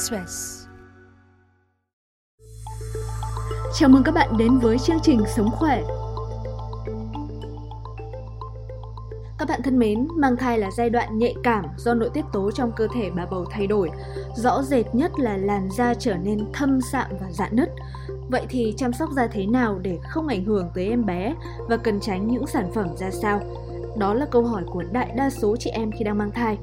Express. Chào mừng các bạn đến với chương trình Sống khỏe. Các bạn thân mến, mang thai là giai đoạn nhạy cảm do nội tiết tố trong cơ thể bà bầu thay đổi. Rõ rệt nhất là làn da trở nên thâm sạm và rạn nứt. Vậy thì chăm sóc da thế nào để không ảnh hưởng tới em bé và cần tránh những sản phẩm ra sao? Đó là câu hỏi của đại đa số chị em khi đang mang thai.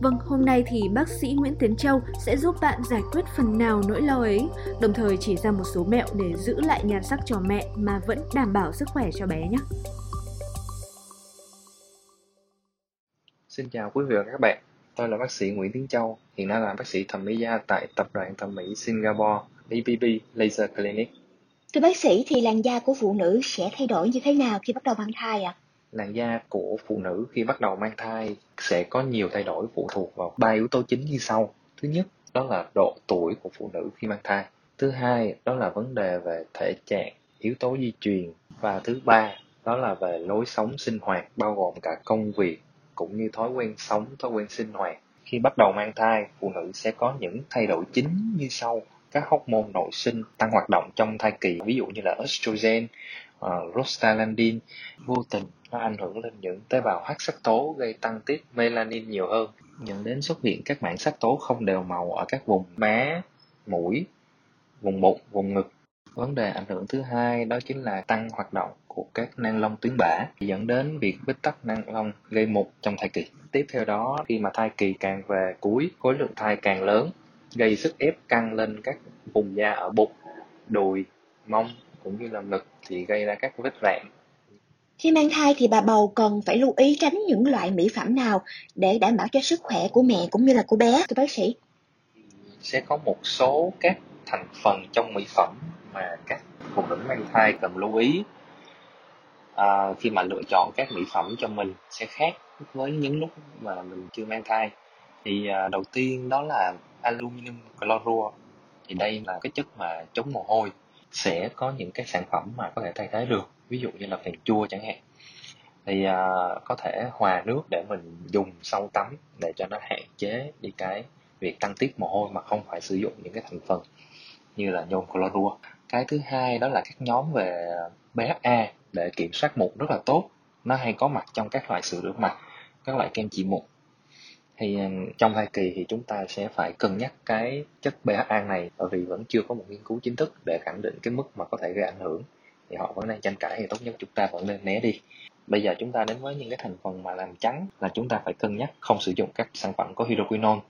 Vâng, hôm nay thì bác sĩ Nguyễn Tiến Châu sẽ giúp bạn giải quyết phần nào nỗi lo ấy, đồng thời chỉ ra một số mẹo để giữ lại nhan sắc cho mẹ mà vẫn đảm bảo sức khỏe cho bé nhé. Xin chào quý vị và các bạn, tôi là bác sĩ Nguyễn Tiến Châu, hiện nay là bác sĩ thẩm mỹ da tại Tập đoàn Thẩm mỹ Singapore BBB Laser Clinic. Thưa bác sĩ thì làn da của phụ nữ sẽ thay đổi như thế nào khi bắt đầu mang thai ạ? À? Làn da của phụ nữ khi bắt đầu mang thai sẽ có nhiều thay đổi phụ thuộc vào ba yếu tố chính như sau. Thứ nhất, đó là độ tuổi của phụ nữ khi mang thai. Thứ hai, đó là vấn đề về thể trạng, yếu tố di truyền. Và thứ ba, đó là về lối sống sinh hoạt bao gồm cả công việc cũng như thói quen sống, thói quen sinh hoạt. Khi bắt đầu mang thai, phụ nữ sẽ có những thay đổi chính như sau các hormone nội sinh tăng hoạt động trong thai kỳ ví dụ như là estrogen, ờ, uh, prostaglandin vô tình nó ảnh hưởng lên những tế bào hắc sắc tố gây tăng tiết melanin nhiều hơn dẫn đến xuất hiện các mảng sắc tố không đều màu ở các vùng má, mũi, vùng bụng, vùng ngực. Vấn đề ảnh hưởng thứ hai đó chính là tăng hoạt động của các nang lông tuyến bã dẫn đến việc bít tắc nang lông gây mụn trong thai kỳ. Tiếp theo đó khi mà thai kỳ càng về cuối, khối lượng thai càng lớn gây sức ép căng lên các vùng da ở bụng, đùi, mông cũng như là ngực thì gây ra các vết rạn. Khi mang thai thì bà bầu cần phải lưu ý tránh những loại mỹ phẩm nào để đảm bảo cho sức khỏe của mẹ cũng như là của bé thưa bác sĩ? Sẽ có một số các thành phần trong mỹ phẩm mà các phụ nữ mang thai cần lưu ý. À, khi mà lựa chọn các mỹ phẩm cho mình sẽ khác với những lúc mà mình chưa mang thai. Thì à, đầu tiên đó là aluminum chlorua. Thì đây là cái chất mà chống mồ hôi. Sẽ có những cái sản phẩm mà có thể thay thế được ví dụ như là phèn chua chẳng hạn. Thì uh, có thể hòa nước để mình dùng sau tắm để cho nó hạn chế đi cái việc tăng tiết mồ hôi mà không phải sử dụng những cái thành phần như là nhôm clorua. Cái thứ hai đó là các nhóm về BHA để kiểm soát mụn rất là tốt. Nó hay có mặt trong các loại sữa rửa mặt các loại kem trị mụn. Thì à, trong thai kỳ thì chúng ta sẽ phải cân nhắc cái chất BHA này bởi vì vẫn chưa có một nghiên cứu chính thức để khẳng định cái mức mà có thể gây ảnh hưởng thì họ vẫn đang tranh cãi thì tốt nhất chúng ta vẫn nên né đi. Bây giờ chúng ta đến với những cái thành phần mà làm trắng là chúng ta phải cân nhắc không sử dụng các sản phẩm có hydroquinone.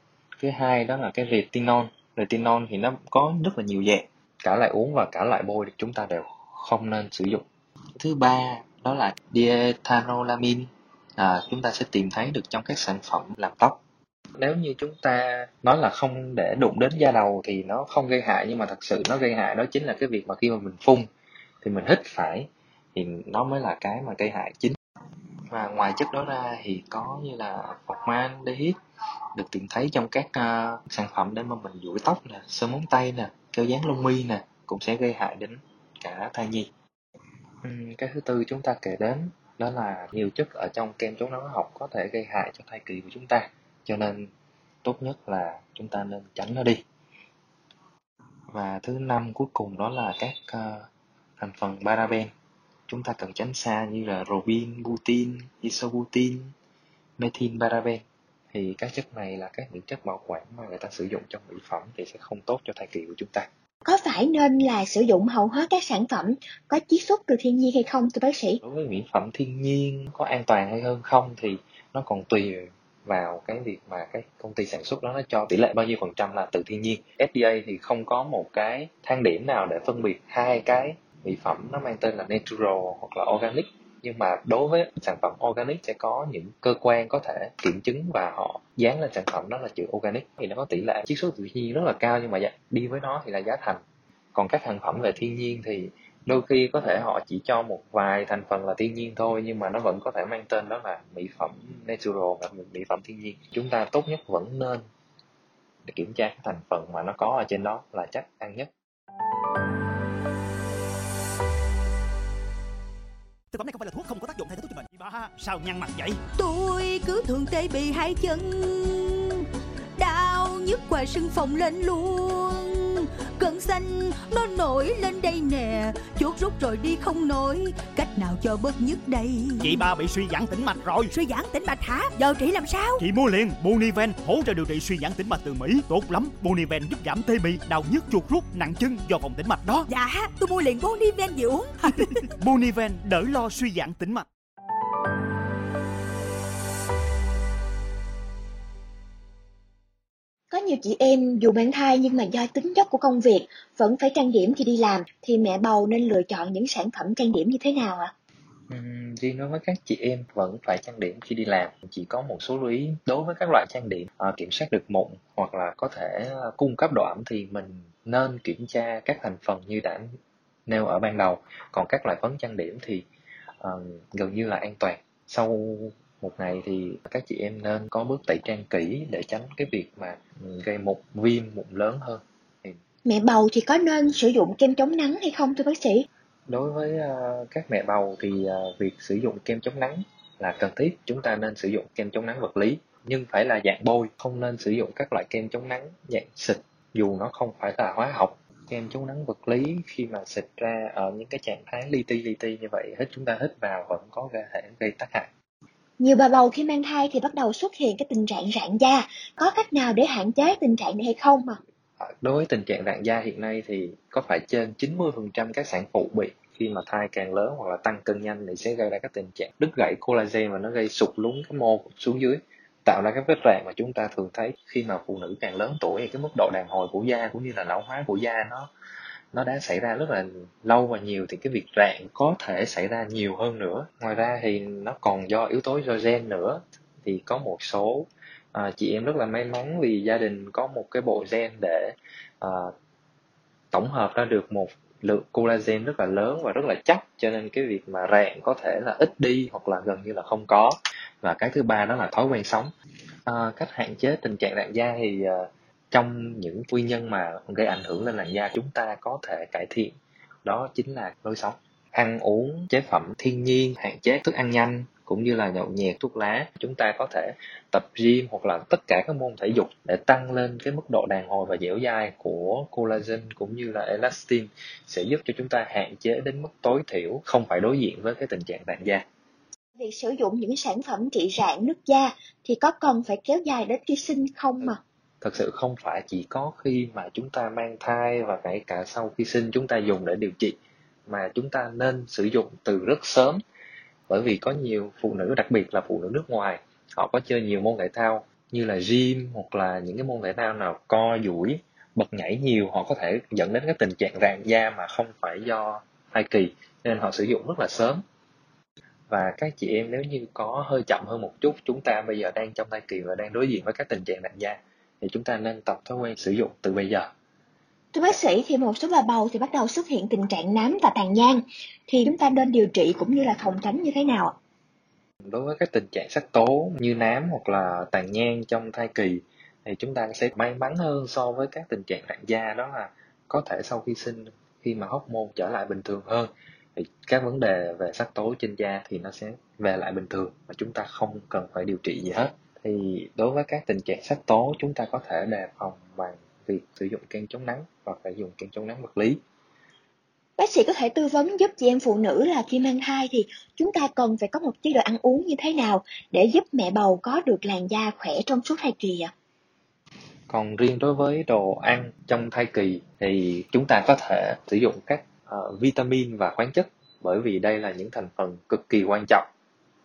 Thứ hai đó là cái retinol. Retinol thì nó có rất là nhiều dạng. Cả loại uống và cả loại bôi thì chúng ta đều không nên sử dụng. Thứ ba đó là diethanolamine. À, chúng ta sẽ tìm thấy được trong các sản phẩm làm tóc. Nếu như chúng ta nói là không để đụng đến da đầu thì nó không gây hại nhưng mà thật sự nó gây hại đó chính là cái việc mà khi mà mình phun thì mình hít phải thì nó mới là cái mà gây hại chính. Và ngoài chất đó ra thì có như là formaldehyde được tìm thấy trong các uh, sản phẩm để mà mình duỗi tóc nè sơn móng tay nè keo dán lông mi nè cũng sẽ gây hại đến cả thai nhi. Uhm, cái thứ tư chúng ta kể đến đó là nhiều chất ở trong kem chống nắng học có thể gây hại cho thai kỳ của chúng ta cho nên tốt nhất là chúng ta nên tránh nó đi. Và thứ năm cuối cùng đó là các uh, thành phần paraben chúng ta cần tránh xa như là robin, butin, isobutin, methyl paraben thì các chất này là các những chất bảo quản mà người ta sử dụng trong mỹ phẩm thì sẽ không tốt cho thai kỳ của chúng ta có phải nên là sử dụng hầu hết các sản phẩm có chiết xuất từ thiên nhiên hay không thưa bác sĩ? Đối với mỹ phẩm thiên nhiên có an toàn hay hơn không thì nó còn tùy vào cái việc mà cái công ty sản xuất đó nó cho tỷ lệ bao nhiêu phần trăm là từ thiên nhiên. FDA thì không có một cái thang điểm nào để phân biệt hai cái mỹ phẩm nó mang tên là natural hoặc là organic. Nhưng mà đối với sản phẩm organic sẽ có những cơ quan có thể kiểm chứng và họ dán lên sản phẩm đó là chữ organic. Thì nó có tỷ lệ chiết xuất tự nhiên rất là cao nhưng mà dạ, đi với nó thì là giá thành. Còn các sản phẩm về thiên nhiên thì đôi khi có thể họ chỉ cho một vài thành phần là thiên nhiên thôi, nhưng mà nó vẫn có thể mang tên đó là mỹ phẩm natural và mỹ phẩm thiên nhiên. Chúng ta tốt nhất vẫn nên để kiểm tra cái thành phần mà nó có ở trên đó là chắc ăn nhất. Thực phẩm này không phải là thuốc không có tác dụng thay thế thuốc chữa bệnh. Ba, sao nhăn mặt vậy? Tôi cứ thường tê bì hai chân Đau nhức qua sưng phồng lên luôn Cơn xanh nó nổi lên đây nè. Chuột rút rồi đi không nổi. Cách nào cho bớt nhức đây? Chị ba bị suy giãn tĩnh mạch rồi. Suy giãn tĩnh mạch hả? Giờ trị làm sao? Chị mua liền Boniven hỗ trợ điều trị suy giãn tĩnh mạch từ Mỹ. Tốt lắm Boniven giúp giảm tê bì, đau nhức chuột rút, nặng chân do phòng tĩnh mạch đó. Dạ tôi mua liền Boniven về uống. Boniven đỡ lo suy giãn tĩnh mạch Có nhiều chị em dù mang thai nhưng mà do tính chất của công việc vẫn phải trang điểm khi đi làm thì mẹ bầu nên lựa chọn những sản phẩm trang điểm như thế nào ạ? À? Uhm, riêng đối với các chị em vẫn phải trang điểm khi đi làm chỉ có một số lưu ý đối với các loại trang điểm à, kiểm soát được mụn hoặc là có thể à, cung cấp độ ẩm thì mình nên kiểm tra các thành phần như đã nêu ở ban đầu còn các loại phấn trang điểm thì uh, gần như là an toàn sau một ngày thì các chị em nên có bước tẩy trang kỹ để tránh cái việc mà gây một viêm mụn lớn hơn. Mẹ bầu thì có nên sử dụng kem chống nắng hay không thưa bác sĩ? Đối với uh, các mẹ bầu thì uh, việc sử dụng kem chống nắng là cần thiết. Chúng ta nên sử dụng kem chống nắng vật lý nhưng phải là dạng bôi không nên sử dụng các loại kem chống nắng dạng xịt dù nó không phải là hóa học. Kem chống nắng vật lý khi mà xịt ra ở những cái trạng thái li ti li ti như vậy hít chúng ta hít vào vẫn có thể gây tác hại nhiều bà bầu khi mang thai thì bắt đầu xuất hiện cái tình trạng rạn da. Có cách nào để hạn chế tình trạng này hay không mà? Đối với tình trạng rạn da hiện nay thì có phải trên 90% các sản phụ bị khi mà thai càng lớn hoặc là tăng cân nhanh thì sẽ gây ra các tình trạng đứt gãy collagen và nó gây sụt lún cái mô xuống dưới, tạo ra các vết rạn mà chúng ta thường thấy khi mà phụ nữ càng lớn tuổi thì cái mức độ đàn hồi của da cũng như là lão hóa của da nó nó đã xảy ra rất là lâu và nhiều thì cái việc rạn có thể xảy ra nhiều hơn nữa. Ngoài ra thì nó còn do yếu tố do gen nữa. Thì có một số à, chị em rất là may mắn vì gia đình có một cái bộ gen để à, tổng hợp ra được một lượng collagen rất là lớn và rất là chắc. Cho nên cái việc mà rạn có thể là ít đi hoặc là gần như là không có. Và cái thứ ba đó là thói quen sống. À, cách hạn chế tình trạng rạn da thì à, trong những nguyên nhân mà gây ảnh hưởng lên làn da chúng ta có thể cải thiện, đó chính là lối sống. Ăn uống chế phẩm thiên nhiên, hạn chế thức ăn nhanh cũng như là nhậu nhẹt, thuốc lá. Chúng ta có thể tập gym hoặc là tất cả các môn thể dục để tăng lên cái mức độ đàn hồi và dẻo dai của collagen cũng như là elastin sẽ giúp cho chúng ta hạn chế đến mức tối thiểu, không phải đối diện với cái tình trạng tàn da. Việc sử dụng những sản phẩm trị rạn nước da thì có cần phải kéo dài đến khi sinh không mà? Thật sự không phải chỉ có khi mà chúng ta mang thai và kể cả sau khi sinh chúng ta dùng để điều trị, mà chúng ta nên sử dụng từ rất sớm. Bởi vì có nhiều phụ nữ, đặc biệt là phụ nữ nước ngoài, họ có chơi nhiều môn thể thao như là gym hoặc là những cái môn thể thao nào co duỗi, bật nhảy nhiều, họ có thể dẫn đến cái tình trạng rạn da mà không phải do thai kỳ, nên họ sử dụng rất là sớm. Và các chị em nếu như có hơi chậm hơn một chút, chúng ta bây giờ đang trong thai kỳ và đang đối diện với các tình trạng rạn da thì chúng ta nên tập thói quen sử dụng từ bây giờ. Thưa bác sĩ thì một số bà bầu thì bắt đầu xuất hiện tình trạng nám và tàn nhang. Thì chúng ta nên điều trị cũng như là phòng tránh như thế nào ạ? Đối với các tình trạng sắc tố như nám hoặc là tàn nhang trong thai kỳ thì chúng ta sẽ may mắn hơn so với các tình trạng rạn da đó là có thể sau khi sinh khi mà hóc môn trở lại bình thường hơn thì các vấn đề về sắc tố trên da thì nó sẽ về lại bình thường và chúng ta không cần phải điều trị gì hết thì đối với các tình trạng sắc tố chúng ta có thể đề phòng bằng việc sử dụng kem chống nắng hoặc là dùng kem chống nắng vật lý Bác sĩ có thể tư vấn giúp chị em phụ nữ là khi mang thai thì chúng ta cần phải có một chế độ ăn uống như thế nào để giúp mẹ bầu có được làn da khỏe trong suốt thai kỳ ạ? À? Còn riêng đối với đồ ăn trong thai kỳ thì chúng ta có thể sử dụng các uh, vitamin và khoáng chất bởi vì đây là những thành phần cực kỳ quan trọng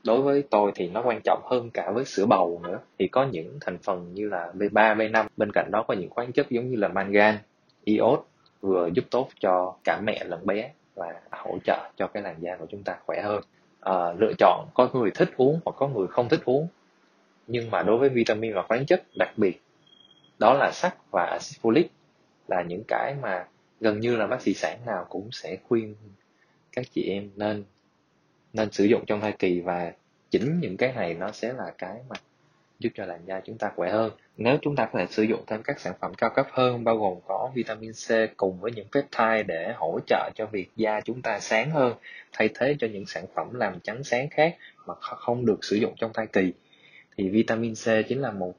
đối với tôi thì nó quan trọng hơn cả với sữa bầu nữa. Thì có những thành phần như là B3, B5 bên cạnh đó có những khoáng chất giống như là mangan, iốt vừa giúp tốt cho cả mẹ lẫn bé và hỗ trợ cho cái làn da của chúng ta khỏe hơn. À, lựa chọn có người thích uống hoặc có người không thích uống. Nhưng mà đối với vitamin và khoáng chất đặc biệt đó là sắt và acid folic là những cái mà gần như là bác sĩ sản nào cũng sẽ khuyên các chị em nên nên sử dụng trong thai kỳ và chính những cái này nó sẽ là cái mà giúp cho làn da chúng ta khỏe hơn. Nếu chúng ta có thể sử dụng thêm các sản phẩm cao cấp hơn, bao gồm có vitamin C cùng với những peptide để hỗ trợ cho việc da chúng ta sáng hơn, thay thế cho những sản phẩm làm trắng sáng khác mà không được sử dụng trong thai kỳ, thì vitamin C chính là một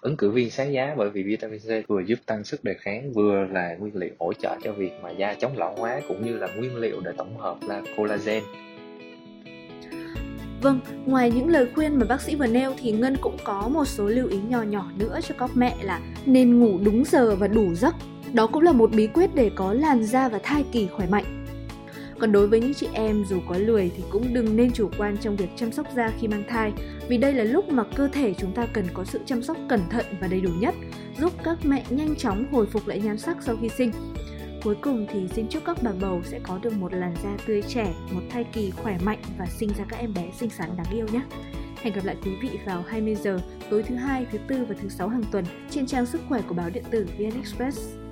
ứng cử viên sáng giá bởi vì vitamin C vừa giúp tăng sức đề kháng, vừa là nguyên liệu hỗ trợ cho việc mà da chống lão hóa cũng như là nguyên liệu để tổng hợp là collagen. Vâng, ngoài những lời khuyên mà bác sĩ vừa nêu thì Ngân cũng có một số lưu ý nhỏ nhỏ nữa cho các mẹ là nên ngủ đúng giờ và đủ giấc. Đó cũng là một bí quyết để có làn da và thai kỳ khỏe mạnh. Còn đối với những chị em dù có lười thì cũng đừng nên chủ quan trong việc chăm sóc da khi mang thai vì đây là lúc mà cơ thể chúng ta cần có sự chăm sóc cẩn thận và đầy đủ nhất, giúp các mẹ nhanh chóng hồi phục lại nhan sắc sau khi sinh. Cuối cùng thì xin chúc các bà bầu sẽ có được một làn da tươi trẻ, một thai kỳ khỏe mạnh và sinh ra các em bé xinh xắn đáng yêu nhé. Hẹn gặp lại quý vị vào 20 giờ tối thứ hai, thứ tư và thứ sáu hàng tuần trên trang sức khỏe của báo điện tử VnExpress.